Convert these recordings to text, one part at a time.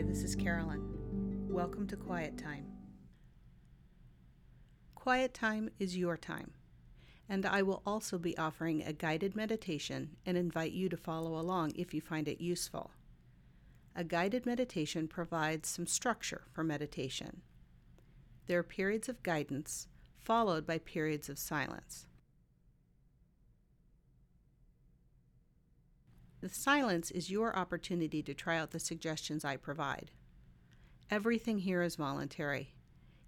Hi, this is Carolyn. Welcome to Quiet Time. Quiet Time is your time, and I will also be offering a guided meditation and invite you to follow along if you find it useful. A guided meditation provides some structure for meditation. There are periods of guidance followed by periods of silence. The silence is your opportunity to try out the suggestions I provide. Everything here is voluntary,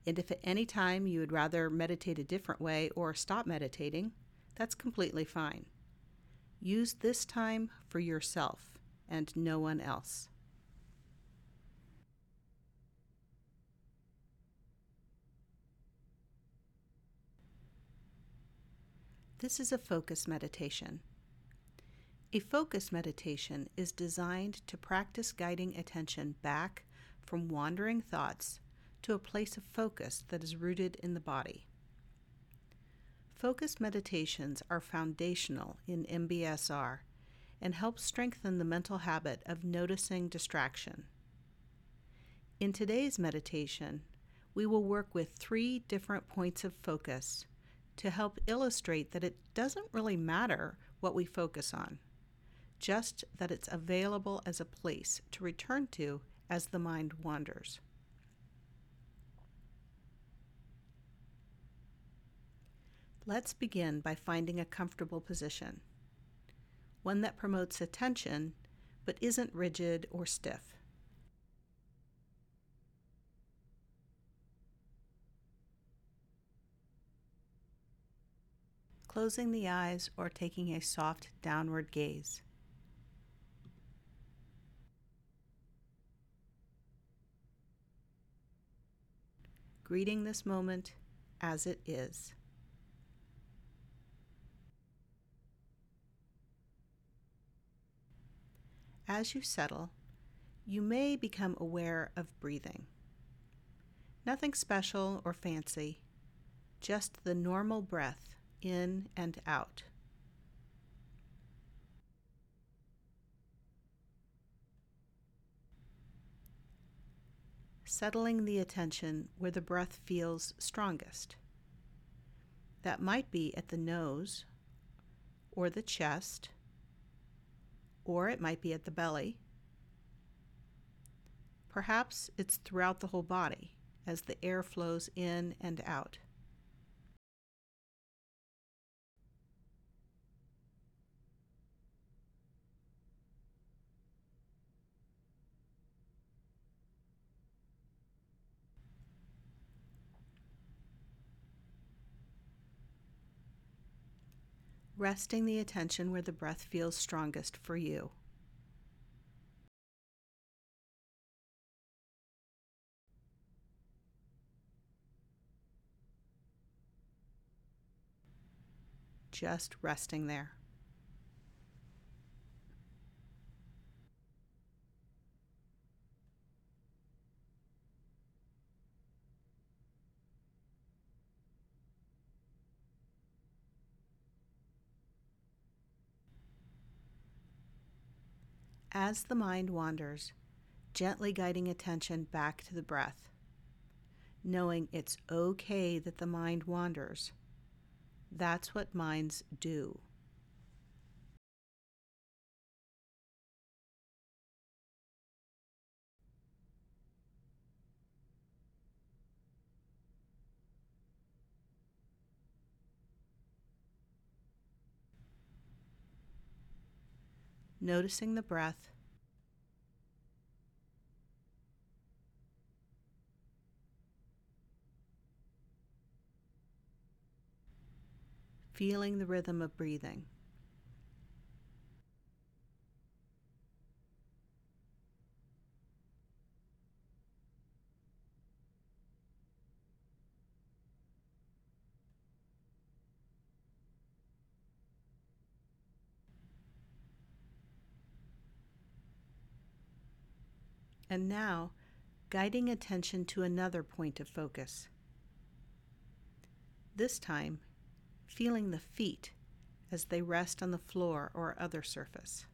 and if at any time you would rather meditate a different way or stop meditating, that's completely fine. Use this time for yourself and no one else. This is a focus meditation. A focus meditation is designed to practice guiding attention back from wandering thoughts to a place of focus that is rooted in the body. Focus meditations are foundational in MBSR and help strengthen the mental habit of noticing distraction. In today's meditation, we will work with three different points of focus to help illustrate that it doesn't really matter what we focus on just that it's available as a place to return to as the mind wanders. Let's begin by finding a comfortable position, one that promotes attention but isn't rigid or stiff. Closing the eyes or taking a soft downward gaze. Greeting this moment as it is. As you settle, you may become aware of breathing. Nothing special or fancy, just the normal breath in and out. Settling the attention where the breath feels strongest. That might be at the nose or the chest, or it might be at the belly. Perhaps it's throughout the whole body as the air flows in and out. Resting the attention where the breath feels strongest for you. Just resting there. As the mind wanders, gently guiding attention back to the breath, knowing it's okay that the mind wanders. That's what minds do. Noticing the breath. Feeling the rhythm of breathing. And now, guiding attention to another point of focus. This time, feeling the feet as they rest on the floor or other surface.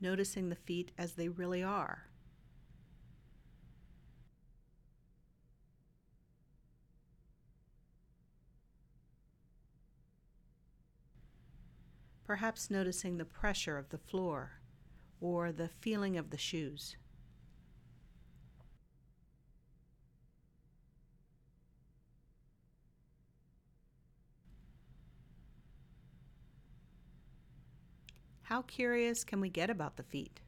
Noticing the feet as they really are Perhaps noticing the pressure of the floor or the feeling of the shoes. How curious can we get about the feet?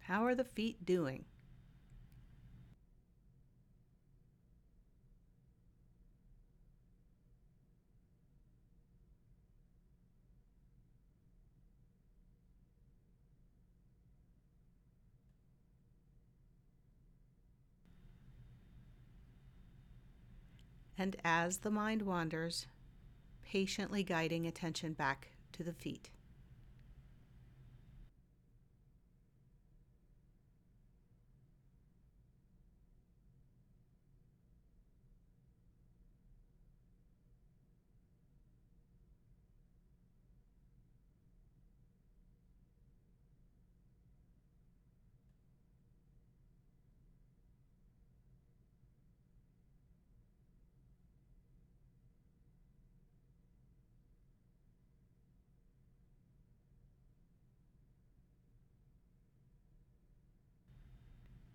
How are the feet doing? And as the mind wanders, patiently guiding attention back to the feet.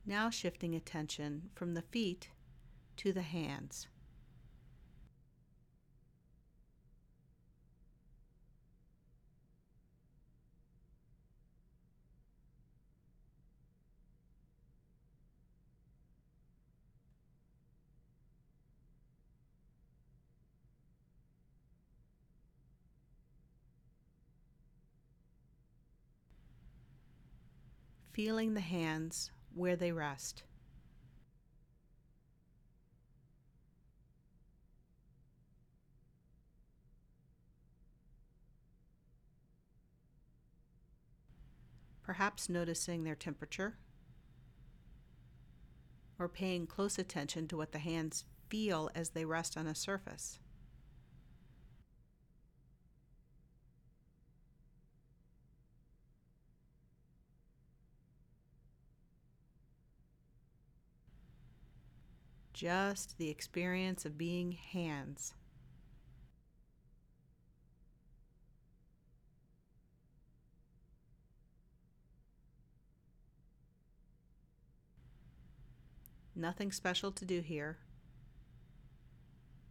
Now shifting attention from the feet to the hands. Feeling the hands where they rest. Perhaps noticing their temperature or paying close attention to what the hands feel as they rest on a surface. Just the experience of being hands. Nothing special to do here.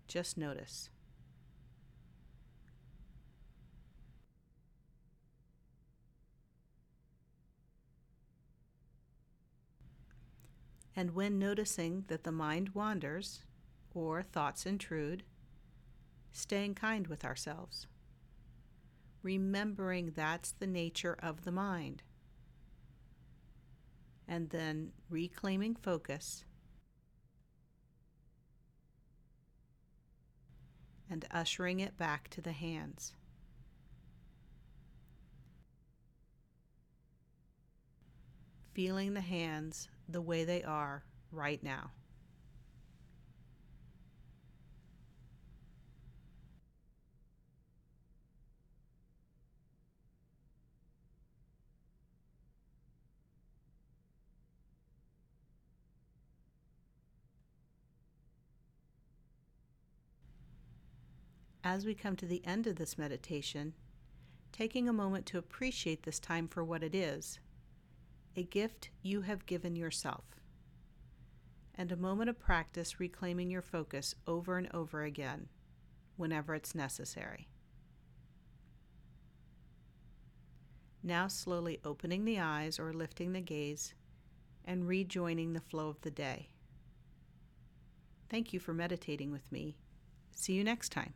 Just notice. And when noticing that the mind wanders or thoughts intrude, staying kind with ourselves. Remembering that's the nature of the mind. And then reclaiming focus and ushering it back to the hands. Feeling the hands the way they are right now. As we come to the end of this meditation, taking a moment to appreciate this time for what it is a gift you have given yourself, and a moment of practice reclaiming your focus over and over again whenever it's necessary. Now, slowly opening the eyes or lifting the gaze and rejoining the flow of the day. Thank you for meditating with me. See you next time.